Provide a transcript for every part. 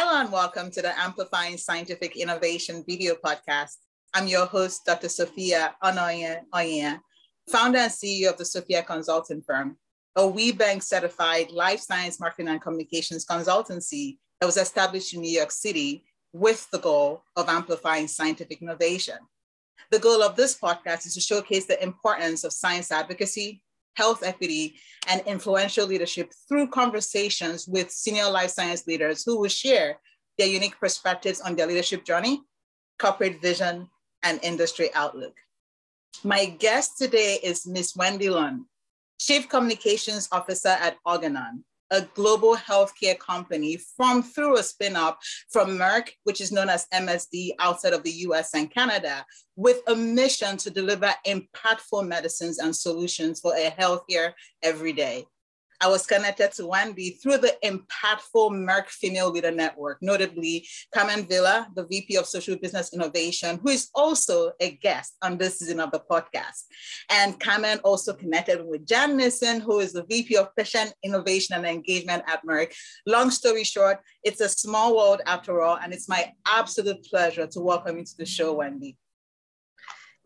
Hello and welcome to the Amplifying Scientific Innovation video podcast. I'm your host, Dr. Sophia Onoye Oye, founder and CEO of the Sophia Consulting Firm, a WBENC certified life science marketing and communications consultancy that was established in New York City with the goal of amplifying scientific innovation. The goal of this podcast is to showcase the importance of science advocacy, health equity, and influential leadership through conversations with senior life science leaders who will share their unique perspectives on their leadership journey, corporate vision, and industry outlook. My guest today is Ms. Wendy Lund, Chief Communications Officer at Organon, a global healthcare company from through a spin-off from Merck, which is known as MSD outside of the US and Canada, with a mission to deliver impactful medicines and solutions for a healthier everyday. I was connected to Wendy through the impactful Merck Female Leader Network, notably Carmen Villar, the VP of Social Business Innovation, who is also a guest on this season of the podcast. And Carmen also connected with Jan Nissen, who is the VP of Patient Innovation and Engagement at Merck. Long story short, it's a small world after all, and it's my absolute pleasure to welcome you to the show, Wendy.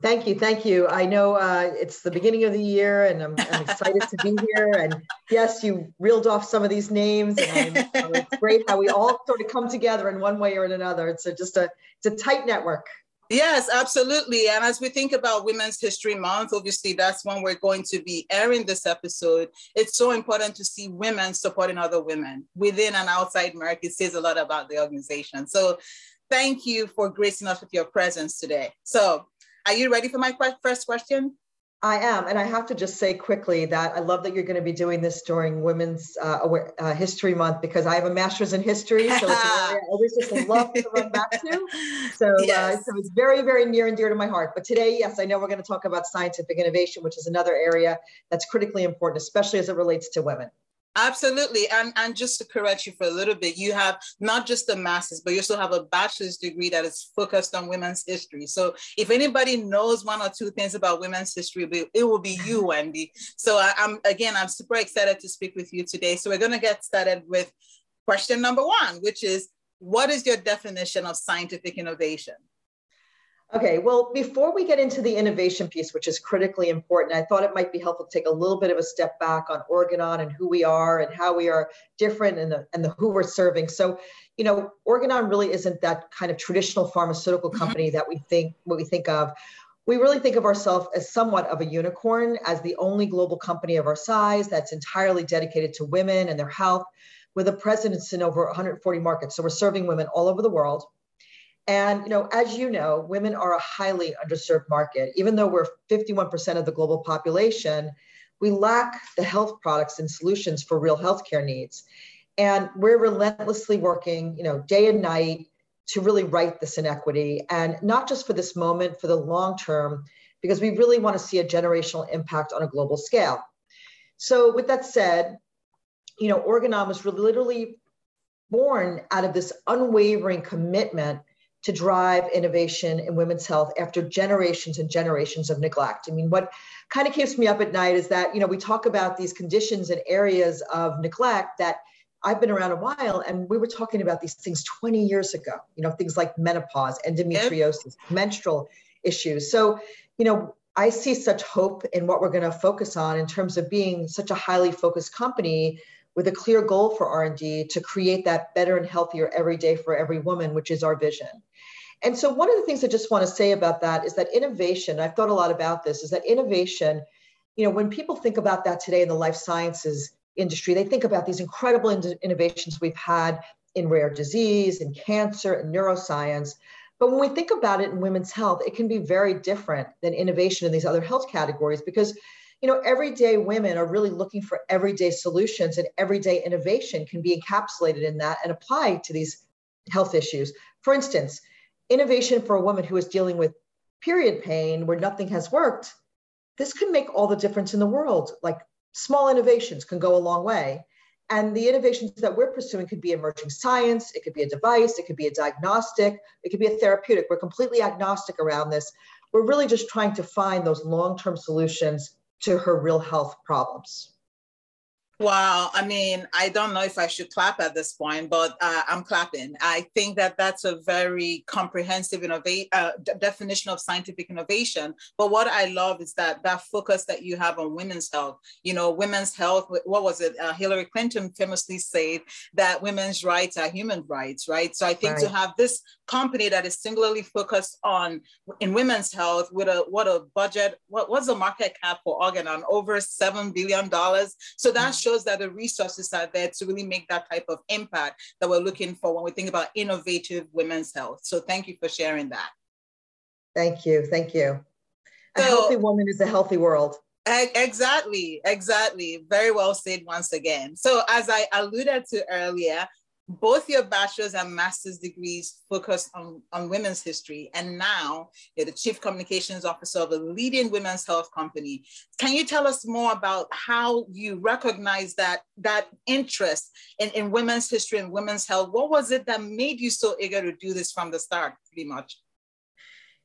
Thank you, thank you. I know uh, it's the beginning of the year, and I'm, I'm excited to be here. And yes, you reeled off some of these names, and uh, it's great how we all sort of come together in one way or in another. It's a, just a it's a tight network. Yes, absolutely. And as we think about Women's History Month, obviously that's when we're going to be airing this episode. It's so important to see women supporting other women within and outside Merck. It says a lot about the organization. So thank you for gracing us with your presence today. So are you ready for my first question? I am, and I have to just say quickly that I love that you're going to be doing this during Women's uh, uh, History Month because I have a master's in history, so it's I always just love to run back to. So, uh, yes. uh, so it's very, very near and dear to my heart. But today, yes, I know we're going to talk about scientific innovation, which is another area that's critically important, especially as it relates to women. Absolutely. And, and just to correct you for a little bit, you have not just a master's, but you also have a bachelor's degree that is focused on women's history. So if anybody knows one or two things about women's history, it will be you, Wendy. So I, I'm again, I'm super excited to speak with you today. So we're to get started with question number one, which is what is your definition of scientific innovation? Okay, well, before we get into the innovation piece, which is critically important, I thought it might be helpful to take a little bit of a step back on Organon and who we are and how we are different and the, and the who we're serving. So, you know, Organon really isn't that kind of traditional pharmaceutical mm-hmm. company that we think what we think of. We really think of ourselves as somewhat of a unicorn, as the only global company of our size that's entirely dedicated to women and their health, with a presence in over 140 markets. So we're serving women all over the world and you know, as you know, women are a highly underserved market. Even though we're 51% of the global population, we lack the health products and solutions for real healthcare needs. And we're relentlessly working, you know, day and night to really right this inequity and not just for this moment, for the long term, because we really want to see a generational impact on a global scale. So with that said, you know, Organon was really literally born out of this unwavering commitment to drive innovation in women's health after generations and generations of neglect. I mean, what kind of keeps me up at night is that, you know, we talk about these conditions and areas of neglect that I've been around a while and we were talking about these things 20 years ago, you know, things like menopause, endometriosis, yep. menstrual issues. So, you know, I see such hope in what we're going to focus on in terms of being such a highly focused company with a clear goal for R&D to create that better and healthier every day for every woman, which is our vision. And so one of the things I just want to say about that is that innovation, I've thought a lot about this, is that innovation, you know, when people think about that today in the life sciences industry, they think about these incredible in- innovations we've had in rare disease, in cancer, and neuroscience. But when we think about it in women's health, it can be very different than innovation in these other health categories because you know, everyday women are really looking for everyday solutions and everyday innovation can be encapsulated in that and applied to these health issues. For instance, innovation for a woman who is dealing with period pain where nothing has worked, this can make all the difference in the world. Like small innovations can go a long way. And the innovations that we're pursuing could be emerging science, it could be a device, it could be a diagnostic, it could be a therapeutic. We're completely agnostic around this. We're really just trying to find those long term solutions to her real health problems. Wow. I mean, I don't know if I should clap at this point, but uh, I'm clapping. I think that that's a very comprehensive innovate, uh, d- definition of scientific innovation. But what I love is that that focus that you have on women's health. You know, women's health. What was it? Uh, Hillary Clinton famously said that women's rights are human rights, right? So I think right. to have this company that is singularly focused on in women's health with a what a budget, what was the market cap for Organon? Over seven billion dollars. So that mm-hmm shows that the resources are there to really make that type of impact that we're looking for when we think about innovative women's health. So thank you for sharing that. Thank you. Thank you. A healthy woman is a healthy world. Exactly, exactly. Very well said once again. So, as I alluded to earlier, both your bachelor's and master's degrees focus on, on women's history. And now you're the chief communications officer of a leading women's health company. Can you tell us more about how you recognize that, that interest in, in women's history and women's health? What was it that made you so eager to do this from the start, pretty much?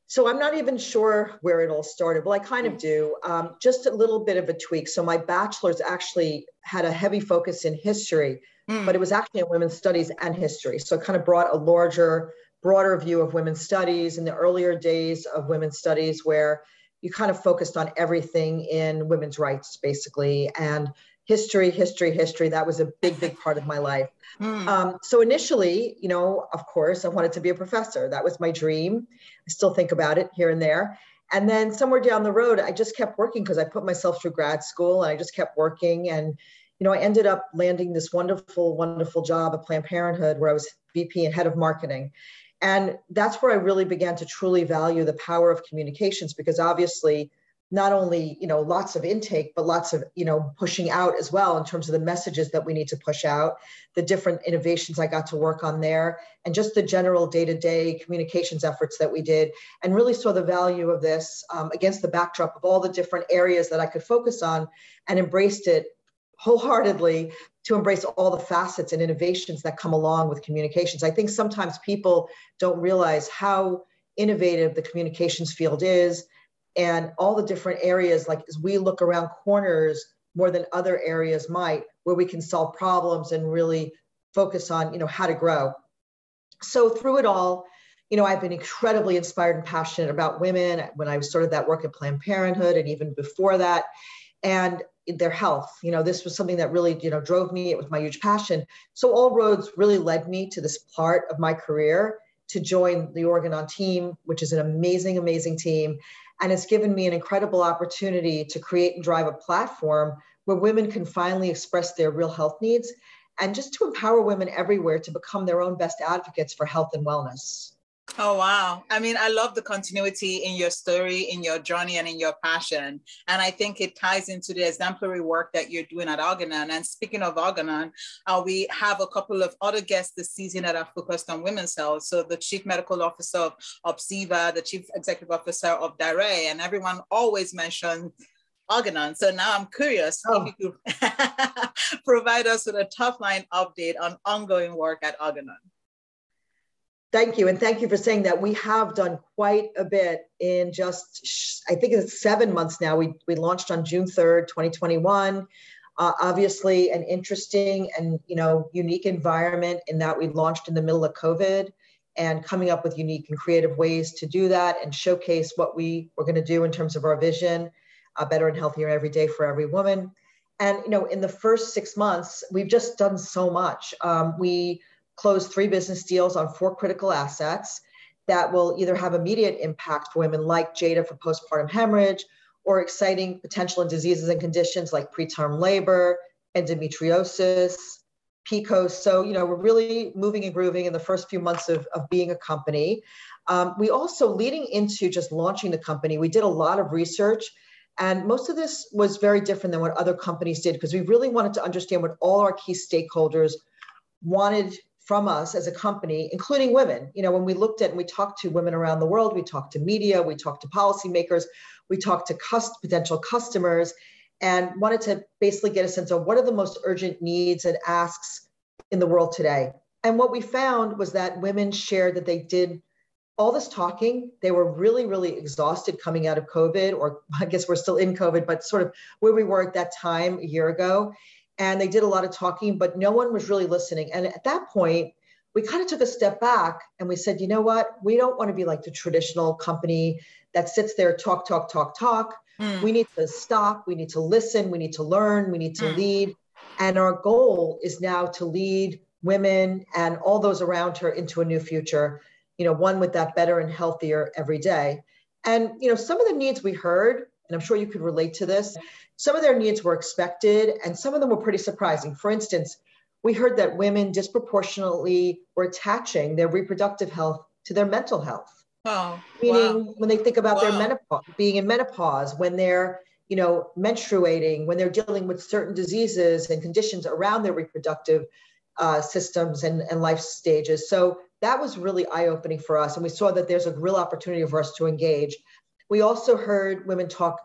So I'm not even sure where it all started. Well, I kind of do. Um, just a little bit of a tweak. So my bachelor's actually had a heavy focus in history mm. but it was actually in women's studies and history. So it kind of brought a larger, broader view of women's studies in the earlier days of women's studies, where you kind of focused on everything in women's rights, basically, and history, history, history. That was a big, big part of my life. Mm. Um, so initially, you know, of course, I wanted to be a professor. That was my dream. I still think about it here and there. And then somewhere down the road, I just kept working because I put myself through grad school and I just kept working. And you know, I ended up landing this wonderful, wonderful job at Planned Parenthood where I was VP and head of marketing. And that's where I really began to truly value the power of communications because obviously not only, you know, lots of intake, but lots of, you know, pushing out as well in terms of the messages that we need to push out, the different innovations I got to work on there, and just the general day-to-day communications efforts that we did, and really saw the value of this um, against the backdrop of all the different areas that I could focus on and embraced it wholeheartedly to embrace all the facets and innovations that come along with communications. I think sometimes people don't realize how innovative the communications field is and all the different areas like as we look around corners more than other areas might where we can solve problems and really focus on you know how to grow so through it all you know i've been incredibly inspired and passionate about women when i started that work at planned parenthood and even before that and their health. You know, this was something that really, you know, drove me. It was my huge passion. So all roads really led me to this part of my career to join the Organon team, which is an amazing, amazing team. And it's given me an incredible opportunity to create and drive a platform where women can finally express their real health needs and just to empower women everywhere to become their own best advocates for health and wellness. Oh, wow. I mean, I love the continuity in your story, in your journey, and in your passion. And I think it ties into the exemplary work that you're doing at Organon. And speaking of Organon, uh, we have a couple of other guests this season that are focused on women's health. So the Chief Medical Officer of ObsEva, the Chief Executive Officer of Daré, and everyone always mentions Organon. So now I'm curious oh. if you could provide us with a top line update on ongoing work at Organon. Thank you. And thank you for saying that. We have done quite a bit in just, I think it's seven months now. We, we launched on June 3rd, 2021. Uh, obviously, an interesting and you know unique environment in that we launched in the middle of COVID and coming up with unique and creative ways to do that and showcase what we were going to do in terms of our vision, uh, better and healthier every day for every woman. And you know, in the first six months, we've just done so much. Um, we closed three business deals on four critical assets that will either have immediate impact for women like Jada for postpartum hemorrhage or exciting potential in diseases and conditions like preterm labor, endometriosis, PCOS. So, you know, we're really moving and grooving in the first few months of, of being a company. Um, we also, leading into just launching the company, we did a lot of research. And most of this was very different than what other companies did because we really wanted to understand what all our key stakeholders wanted from us as a company, including women. You know, when we looked at and we talked to women around the world, we talked to media, we talked to policymakers, we talked to cust- potential customers, and wanted to basically get a sense of what are the most urgent needs and asks in the world today. And what we found was that women shared that they did all this talking. They were really, really exhausted coming out of COVID, or I guess we're still in COVID, but sort of where we were at that time a year ago and they did a lot of talking, but no one was really listening. And at that point, we kind of took a step back and we said, you know what? We don't want to be like the traditional company that sits there, talk, talk, talk, talk. Mm. We need to stop. We need to listen. We need to learn. We need to mm. lead. And our goal is now to lead women and all those around her into a new future, you know, one with that better and healthier every day. And, you know, some of the needs we heard, and I'm sure you could relate to this, some of their needs were expected and some of them were pretty surprising. For instance, we heard that women disproportionately were attaching their reproductive health to their mental health. Oh, Meaning wow. when they think about wow. their menopause, being in menopause, when they're, you know, menstruating, when they're dealing with certain diseases and conditions around their reproductive uh, systems and, and life stages. So that was really eye-opening for us. And we saw that there's a real opportunity for us to engage. We also heard women talk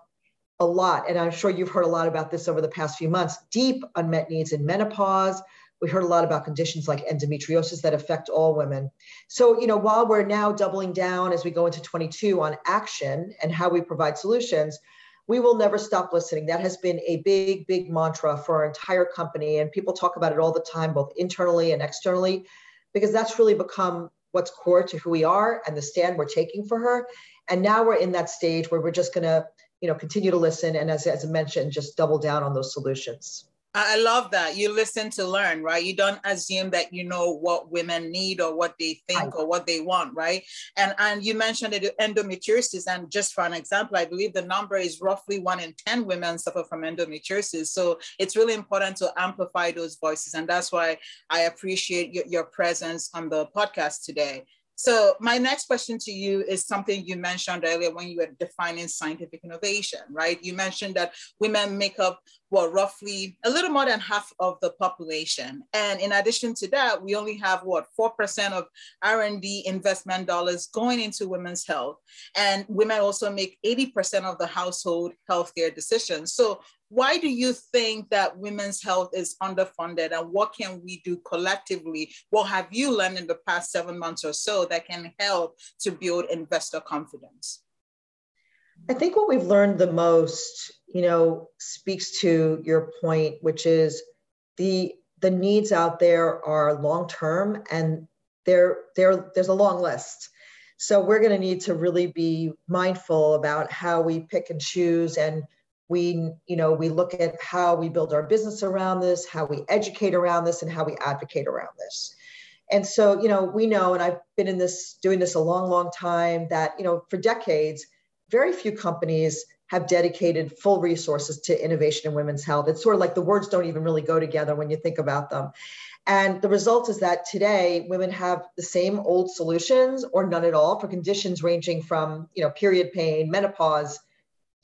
a lot, and I'm sure you've heard a lot about this over the past few months, deep unmet needs in menopause. We heard a lot about conditions like endometriosis that affect all women. So, you know, while we're now doubling down as we go into 22 on action and how we provide solutions, we will never stop listening. That has been a big, big mantra for our entire company. And people talk about it all the time, both internally and externally, because that's really become what's core to who we are and the stand we're taking for her. And now we're in that stage where we're just going to you know, continue to listen and as, as I mentioned, just double down on those solutions. I love that. You listen to learn, right? You don't assume that you know what women need or what they think or what they want, right? And and you mentioned it, endometriosis, and just for an example, I believe the number is roughly one in ten women suffer from endometriosis. So it's really important to amplify those voices, and that's why I appreciate your, your presence on the podcast today. So my next question to you is something you mentioned earlier when you were defining scientific innovation, right? You mentioned that women make up well, roughly a little more than half of the population. And in addition to that, we only have what, 4% of R&D investment dollars going into women's health. And women also make 80% of the household healthcare decisions. So why do you think that women's health is underfunded and what can we do collectively? What have you learned in the past seven months or so that can help to build investor confidence? I think what we've learned the most, you know, speaks to your point, which is the the needs out there are long term and there there there's a long list. So we're going to need to really be mindful about how we pick and choose and we you know we look at how we build our business around this, how we educate around this and how we advocate around this. And so, you know, we know and I've been in this doing this a long long time that, you know, for decades very few companies have dedicated full resources to innovation in women's health. It's sort of like the words don't even really go together when you think about them. And the result is that today women have the same old solutions or none at all for conditions ranging from, you know, period pain, menopause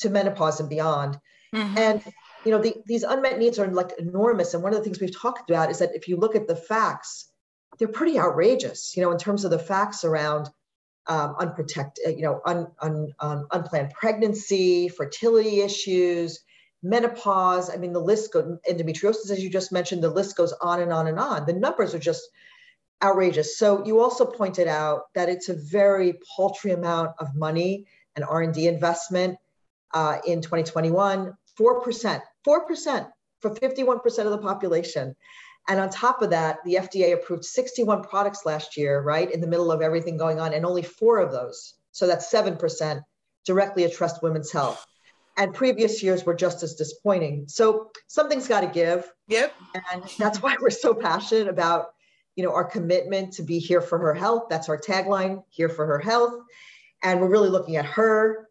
to menopause and beyond. Mm-hmm. And you know, the, these unmet needs are like enormous. And one of the things we've talked about is that if you look at the facts, they're pretty outrageous, you know, in terms of the facts around um, unprotected, uh, you know, un, un, un, unplanned pregnancy, fertility issues, menopause. I mean, the list goes, endometriosis, as you just mentioned, the list goes on and on and on. The numbers are just outrageous. So you also pointed out that it's a very paltry amount of money and R&D investment uh, in 2021, 4%, 4% for 51% of the population. And on top of that, the FDA approved 61 products last year, right, in the middle of everything going on, and only four of those, so that's 7%, directly addressed women's health. And previous years were just as disappointing. So something's got to give. Yep. And that's why we're so passionate about, you know, our commitment to be here for her health. That's our tagline, here for her health. And we're really looking at her,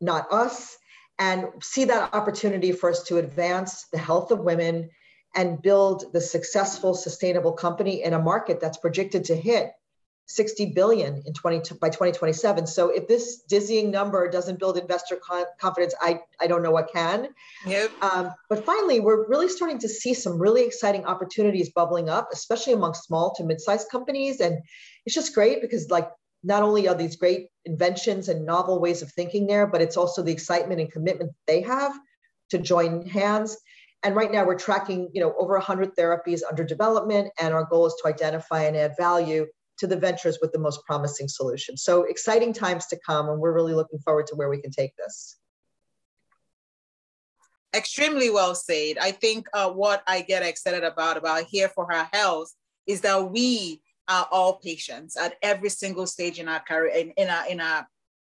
not us, and see that opportunity for us to advance the health of women and build the successful, sustainable company in a market that's projected to hit 60 billion in 20 by 2027. So if this dizzying number doesn't build investor con- confidence, I, I don't know what can. Yep. Um, but finally, we're really starting to see some really exciting opportunities bubbling up, especially among small to mid-sized companies. And it's just great because like not only are these great inventions and novel ways of thinking there, but it's also the excitement and commitment they have to join hands and right now we're tracking, you know, over 100 therapies under development, and our goal is to identify and add value to the ventures with the most promising solutions. So exciting times to come, and we're really looking forward to where we can take this. Extremely well said. I think uh, what I get excited about about Here for Her Health is that we are all patients at every single stage in our career, in, in our in our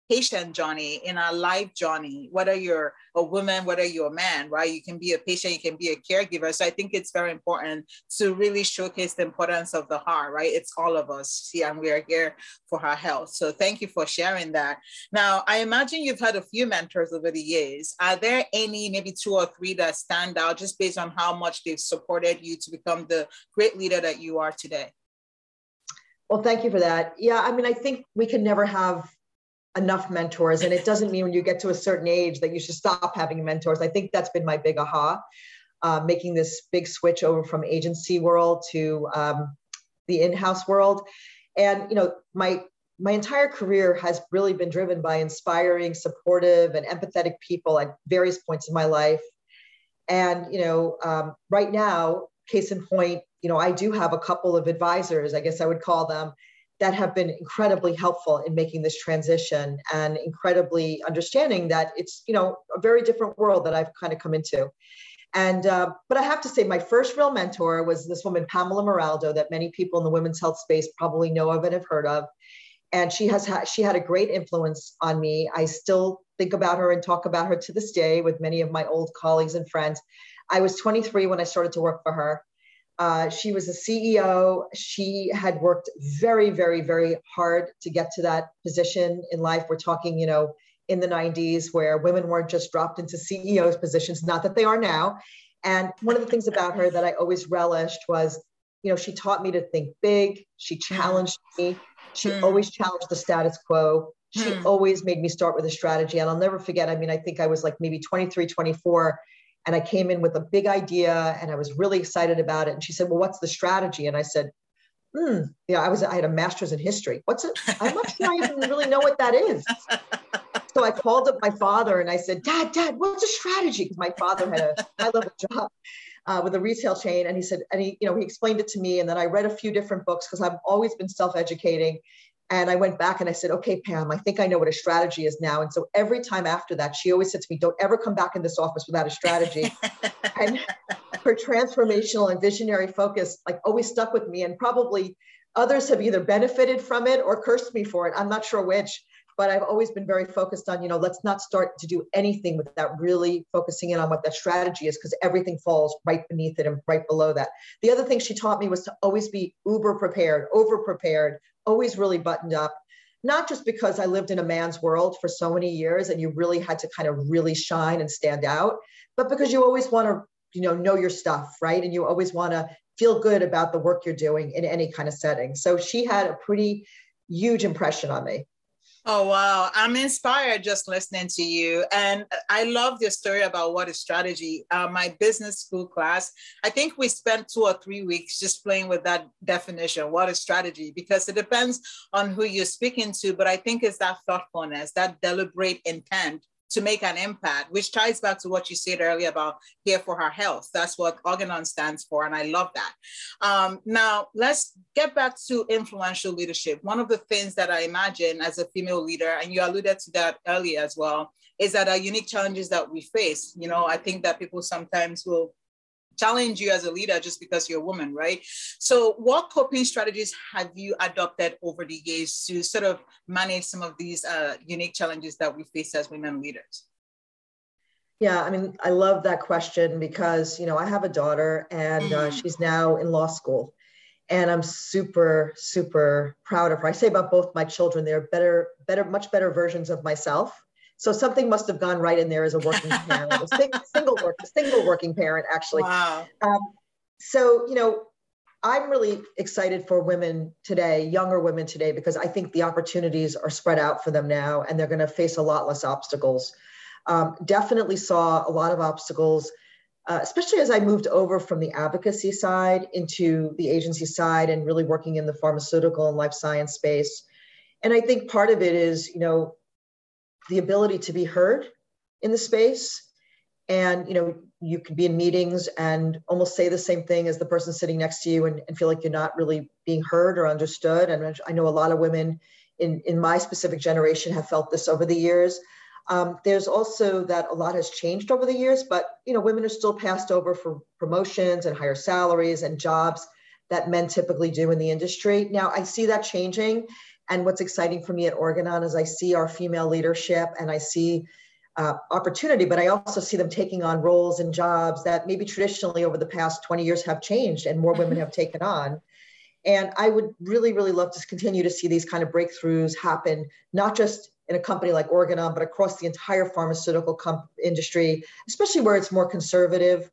patient journey, in our life journey, whether you're a woman, whether you're a man, right? You can be a patient, you can be a caregiver. So I think it's very important to really showcase the importance of the heart, right? It's all of us see, and we are here for our health. So thank you for sharing that. Now, I imagine you've had a few mentors over the years. Are there any, maybe two or three that stand out just based on how much they've supported you to become the great leader that you are today? Well, thank you for that. Yeah, I mean, I think we can never have enough mentors. And it doesn't mean when you get to a certain age that you should stop having mentors. I think that's been my big aha, uh, making this big switch over from agency world to um, the in-house world. And you know, my my entire career has really been driven by inspiring, supportive, and empathetic people at various points in my life. And you know, um, right now, case in point, you know, I do have a couple of advisors, I guess I would call them, that have been incredibly helpful in making this transition and incredibly understanding that it's you know a very different world that I've kind of come into. And uh, but I have to say, my first real mentor was this woman Pamela Maraldo that many people in the women's health space probably know of and have heard of. And she has had she had a great influence on me. I still think about her and talk about her to this day with many of my old colleagues and friends. I was 23 when I started to work for her. Uh, she was a CEO. She had worked very, very, very hard to get to that position in life. We're talking, you know, in the 90s where women weren't just dropped into CEOs positions, not that they are now. And one of the things about her that I always relished was, you know, she taught me to think big. She challenged me. She mm. always challenged the status quo. She mm. always made me start with a strategy. And I'll never forget, I mean, I think I was like maybe 23, 24 and I came in with a big idea and I was really excited about it. And she said, Well, what's the strategy? And I said, Hmm, yeah, I was I had a master's in history. What's it? I'm not sure I even really know what that is. So I called up my father and I said, Dad, Dad, what's a strategy? Because my father had a high level job uh, with a retail chain. And he said, and he, you know, he explained it to me. And then I read a few different books because I've always been self-educating. And I went back and I said, okay, Pam, I think I know what a strategy is now. And so every time after that, she always said to me, don't ever come back in this office without a strategy. and her transformational and visionary focus, like always stuck with me. And probably others have either benefited from it or cursed me for it. I'm not sure which, but I've always been very focused on, you know, let's not start to do anything without really focusing in on what that strategy is, because everything falls right beneath it and right below that. The other thing she taught me was to always be uber prepared, over prepared, always really buttoned up not just because I lived in a man's world for so many years and you really had to kind of really shine and stand out, but because you always want to, you know, know your stuff, right? And you always want to feel good about the work you're doing in any kind of setting. So she had a pretty huge impression on me. Oh, wow. I'm inspired just listening to you. And I love your story about what is strategy. Uh, my business school class, I think we spent two or three weeks just playing with that definition. What is strategy? Because it depends on who you're speaking to. But I think it's that thoughtfulness, that deliberate intent to make an impact, which ties back to what you said earlier about here for her health. That's what Organon stands for, and I love that. Um, now, let's get back to influential leadership. One of the things that I imagine as a female leader, and you alluded to that earlier as well, is that our unique challenges that we face. You know, I think that people sometimes will challenge you as a leader just because you're a woman, right? So, what coping strategies have you adopted over the years to sort of manage some of these uh, unique challenges that we face as women leaders? Yeah, I mean, I love that question because, you know, I have a daughter and uh, mm-hmm. she's now in law school. And I'm super, super proud of her. I say about both my children, they're better, better, much better versions of myself so something must have gone right in there as a working parent, a sing, single work, a single working parent, actually. Wow. Um, so you know, I'm really excited for women today, younger women today, because I think the opportunities are spread out for them now, and they're going to face a lot less obstacles. Um, definitely saw a lot of obstacles. Uh, especially as I moved over from the advocacy side into the agency side and really working in the pharmaceutical and life science space. And I think part of it is, you know, the ability to be heard in the space. And you know you can be in meetings and almost say the same thing as the person sitting next to you and, and feel like you're not really being heard or understood. And i know a lot of women in, in my specific generation have felt this over the years. Um, there's also that a lot has changed over the years, but you know, women are still passed over for promotions and higher salaries and jobs that men typically do in the industry. Now, I see that changing, and what's exciting for me at Organon is I see our female leadership and I see uh, opportunity, but I also see them taking on roles and jobs that maybe traditionally over the past 20 years have changed and more women mm-hmm. have taken on. And I would really, really love to continue to see these kind of breakthroughs happen, not just in a company like Organon, but across the entire pharmaceutical comp- industry, especially where it's more conservative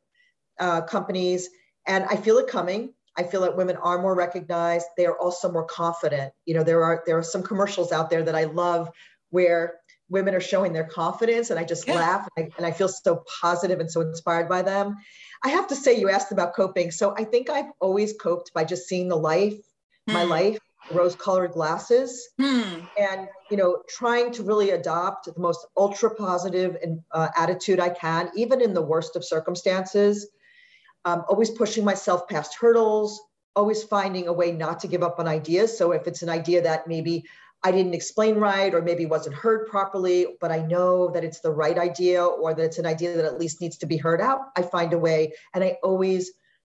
uh, companies. And I feel it coming. I feel that women are more recognized. They are also more confident. You know, there are there are some commercials out there that I love where women are showing their confidence, and I just yeah. laugh and I, and I feel so positive and so inspired by them. I have to say, you asked about coping. So I think I've always coped by just seeing the life, mm. my hmm. life, rose-colored glasses, mm. and you know, trying to really adopt the most ultra positive and uh, attitude I can, even in the worst of circumstances. Um, always pushing myself past hurdles, always finding a way not to give up on ideas. So if it's an idea that maybe I didn't explain right, or maybe wasn't heard properly, but I know that it's the right idea or that it's an idea that at least needs to be heard out. I find a way. And I always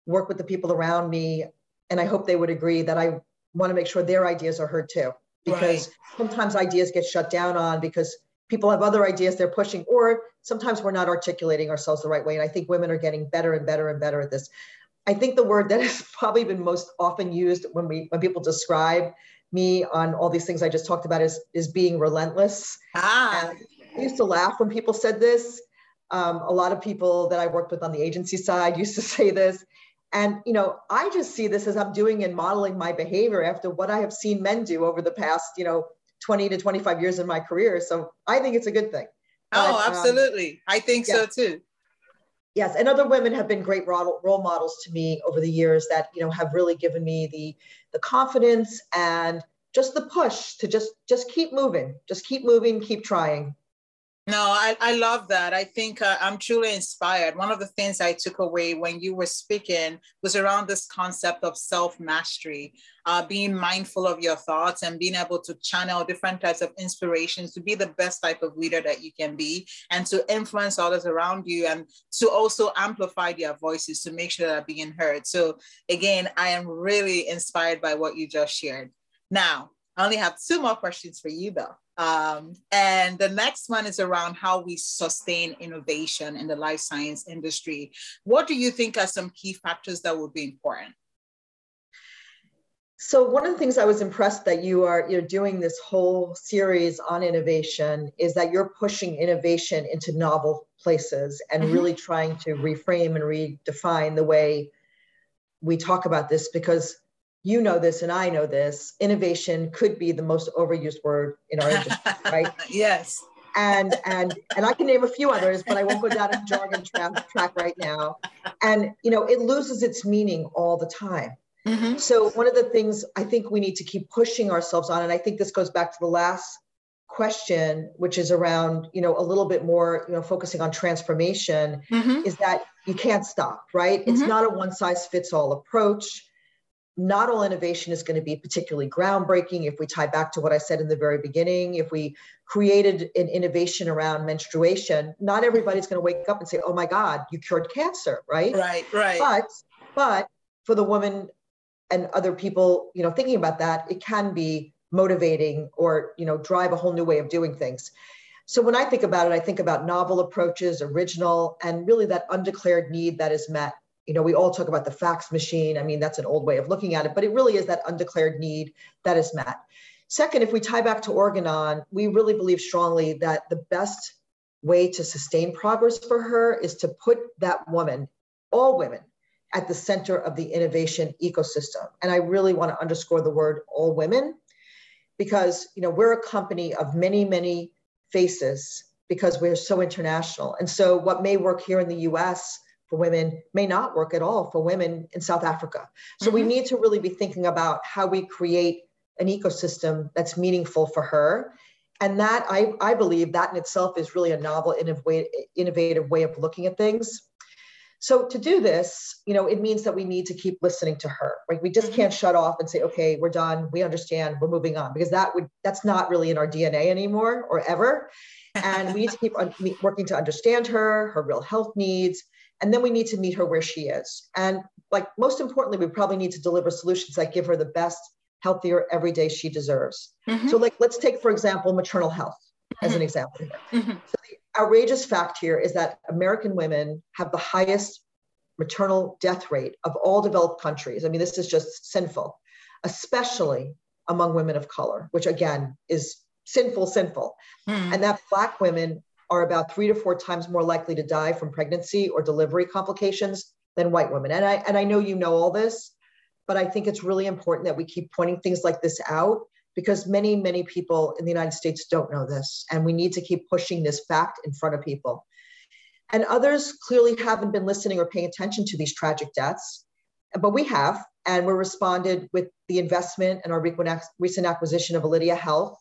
work with the people around me. And I hope they would agree that I want to make sure their ideas are heard too. Because right. sometimes ideas get shut down on because people have other ideas they're pushing, or sometimes we're not articulating ourselves the right way. And I think women are getting better and better and better at this. I think the word that has probably been most often used when we when people describe me on all these things I just talked about is is being relentless. Ah. And I used to laugh when people said this. Um, a lot of people that I worked with on the agency side used to say this. And you know, I just see this as I'm doing and modeling my behavior after what I have seen men do over the past, you know, 20 to 25 years in my career. So I think it's a good thing. Oh, but, um, absolutely. Um, I think so too. Yes, and other women have been great role models to me over the years that you know have really given me the the confidence and just the push to just just keep moving, just keep moving, keep trying. No, I, I love that. I think uh, I'm truly inspired. One of the things I took away when you were speaking was around this concept of self mastery, uh, being mindful of your thoughts and being able to channel different types of inspirations to be the best type of leader that you can be and to influence others around you and to also amplify their voices to make sure they're being heard. So, again, I am really inspired by what you just shared. Now, I only have two more questions for you, though. Um, and the next one is around how we sustain innovation in the life science industry. What do you think are some key factors that would be important? So one of the things I was impressed that you are you're doing this whole series on innovation is that you're pushing innovation into novel places and mm-hmm. really trying to reframe and redefine the way we talk about this because you know this and I know this, innovation could be the most overused word in our industry, right? yes. And and and I can name a few others, but I won't go down a jargon tra- track right now. And you know, it loses its meaning all the time. Mm-hmm. So one of the things I think we need to keep pushing ourselves on, and I think this goes back to the last question, which is around, you know, a little bit more, you know, focusing on transformation, mm-hmm. is that you can't stop, right? Mm-hmm. It's not a one size fits all approach not all innovation is going to be particularly groundbreaking. If we tie back to what I said in the very beginning, if we created an innovation around menstruation, not everybody's going to wake up and say, "Oh my God, you cured cancer!" Right? Right. Right. But but for the woman and other people, you know, thinking about that, it can be motivating or you know drive a whole new way of doing things. So when I think about it, I think about novel approaches, original, and really that undeclared need that is met you know, we all talk about the fax machine. I mean, that's an old way of looking at it, but it really is that undeclared need that is met. Second, if we tie back to Organon, we really believe strongly that the best way to sustain progress for her is to put that woman, all women, at the center of the innovation ecosystem. And I really want to underscore the word all women because, you know, we're a company of many, many faces because we're so international. And so what may work here in the US for women may not work at all for women in South Africa. So mm-hmm. we need to really be thinking about how we create an ecosystem that's meaningful for her. And that I, I believe that in itself is really a novel, innovative way of looking at things. So to do this, you know, it means that we need to keep listening to her. Right? We just mm-hmm. can't shut off and say, okay, we're done, we understand, we're moving on, because that would that's not really in our DNA anymore or ever. and we need to keep working to understand her, her real health needs, and then we need to meet her where she is. And like most importantly, we probably need to deliver solutions that give her the best, healthier every day she deserves. Mm-hmm. So, like, let's take for example maternal health as mm-hmm. an example. Mm-hmm. So the outrageous fact here is that American women have the highest maternal death rate of all developed countries. I mean, this is just sinful, especially among women of color, which again is sinful, sinful. Mm. And that Black women are about three to four times more likely to die from pregnancy or delivery complications than white women. And I, and I know you know all this, but I think it's really important that we keep pointing things like this out because many, many people in the United States don't know this. And we need to keep pushing this fact in front of people. And others clearly haven't been listening or paying attention to these tragic deaths, but we have, and we responded with the investment and our recent acquisition of Alydia Health.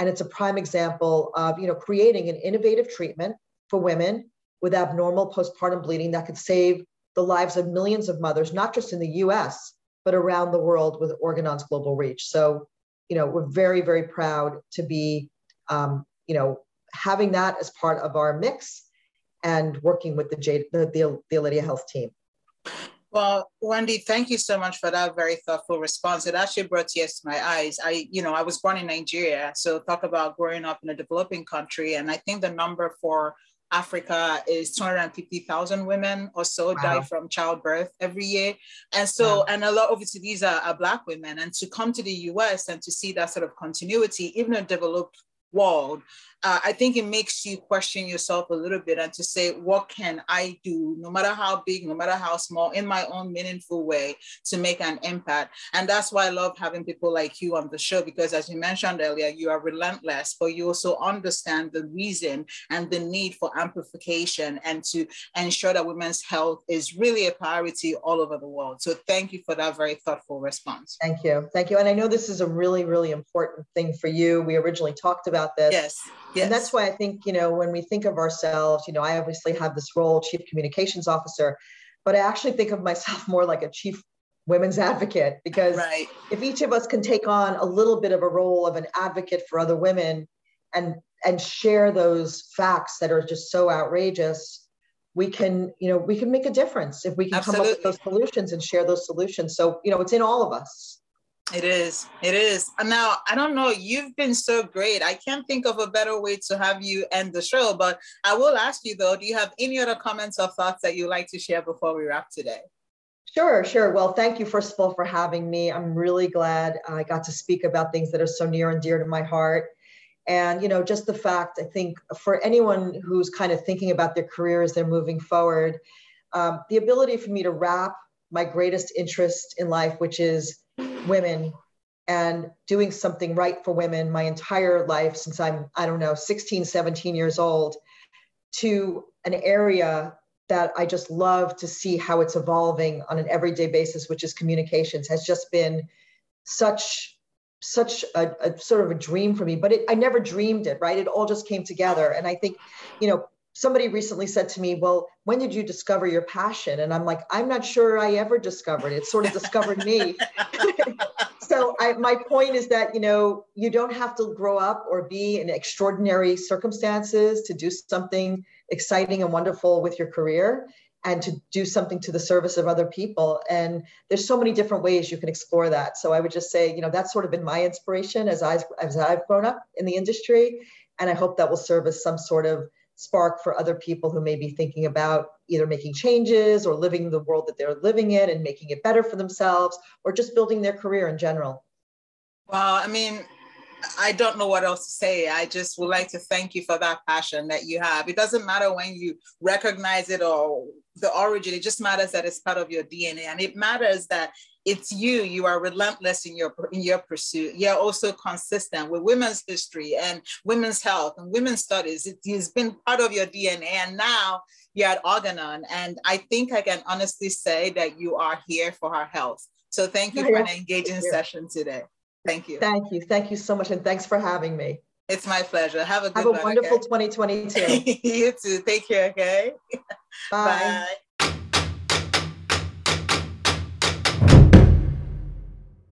And it's a prime example of you know, creating an innovative treatment for women with abnormal postpartum bleeding that could save the lives of millions of mothers, not just in the US, but around the world with Organon's global reach. So, you know, we're very, very proud to be, um, you know, having that as part of our mix and working with the, J, the, the, the Alydia Health team. Well, Wendy, thank you so much for that very thoughtful response. It actually brought tears to my eyes. I, you know, I was born in Nigeria, so talk about growing up in a developing country, and I think the number for Africa is 250,000 women or so wow. die from childbirth every year. And so, wow. and a lot, obviously, these are, are, Black women. And to come to the US and to see that sort of continuity, even in developed world, uh, I think it makes you question yourself a little bit and to say, what can I do, no matter how big, no matter how small, in my own meaningful way to make an impact? And that's why I love having people like you on the show, because as you mentioned earlier, you are relentless, but you also understand the reason and the need for amplification and to ensure that women's health is really a priority all over the world. So thank you for that very thoughtful response. Thank you. Thank you. And I know this is a really, really important thing for you. We originally talked about this. Yes Yes. And that's why I think, you know, when we think of ourselves, you know, I obviously have this role, chief communications officer, but I actually think of myself more like a chief women's advocate because right. if each of us can take on a little bit of a role of an advocate for other women and and share those facts that are just so outrageous we can you know we can make a difference if we can Absolutely. come up with those solutions and share those solutions so you know it's in all of us it is. It is. Now, I don't know. You've been so great. I can't think of a better way to have you end the show, but I will ask you though, do you have any other comments or thoughts that you'd like to share before we wrap today? Sure, sure. Well, thank you, first of all, for having me. I'm really glad I got to speak about things that are so near and dear to my heart. And, you know, just the fact, I think for anyone who's kind of thinking about their career as they're moving forward, um, the ability for me to wrap my greatest interest in life, which is women and doing something right for women my entire life since I'm, I don't know, 16, 17 years old, to an area that I just love to see how it's evolving on an everyday basis, which is communications, has just been such such a, a sort of a dream for me but it, i never dreamed it right? It all just came together. And i think you know somebody recently said to me, Well, when did you discover your passion? And I'm like, I'm not sure I ever discovered it. It sort of discovered me. so I, my point is that, you know, you don't have to grow up or be in extraordinary circumstances to do something exciting and wonderful with your career and to do something to the service of other people. And there's so many different ways you can explore that. So I would just say, you know, that's sort of been my inspiration as I as I've grown up in the industry. And I hope that will serve as some sort of spark for other people who may be thinking about either making changes or living the world that they're living in and making it better for themselves or just building their career in general. Well, I mean, I don't know what else to say. I just would like to thank you for that passion that you have. It doesn't matter when you recognize it or the origin, it just matters that it's part of your DNA. And it matters that it's you you are relentless in your in your pursuit. You're also consistent with women's history and women's health and women's studies. It has been part of your dna and now you're at organon. And i think i can honestly say that you are here for our health. So thank you for an engaging session today. Thank you. Thank you. Thank you so much and thanks for having me. It's my pleasure. Have a good have a one, wonderful okay? 2022 you too. Take care okay? Bye. bye.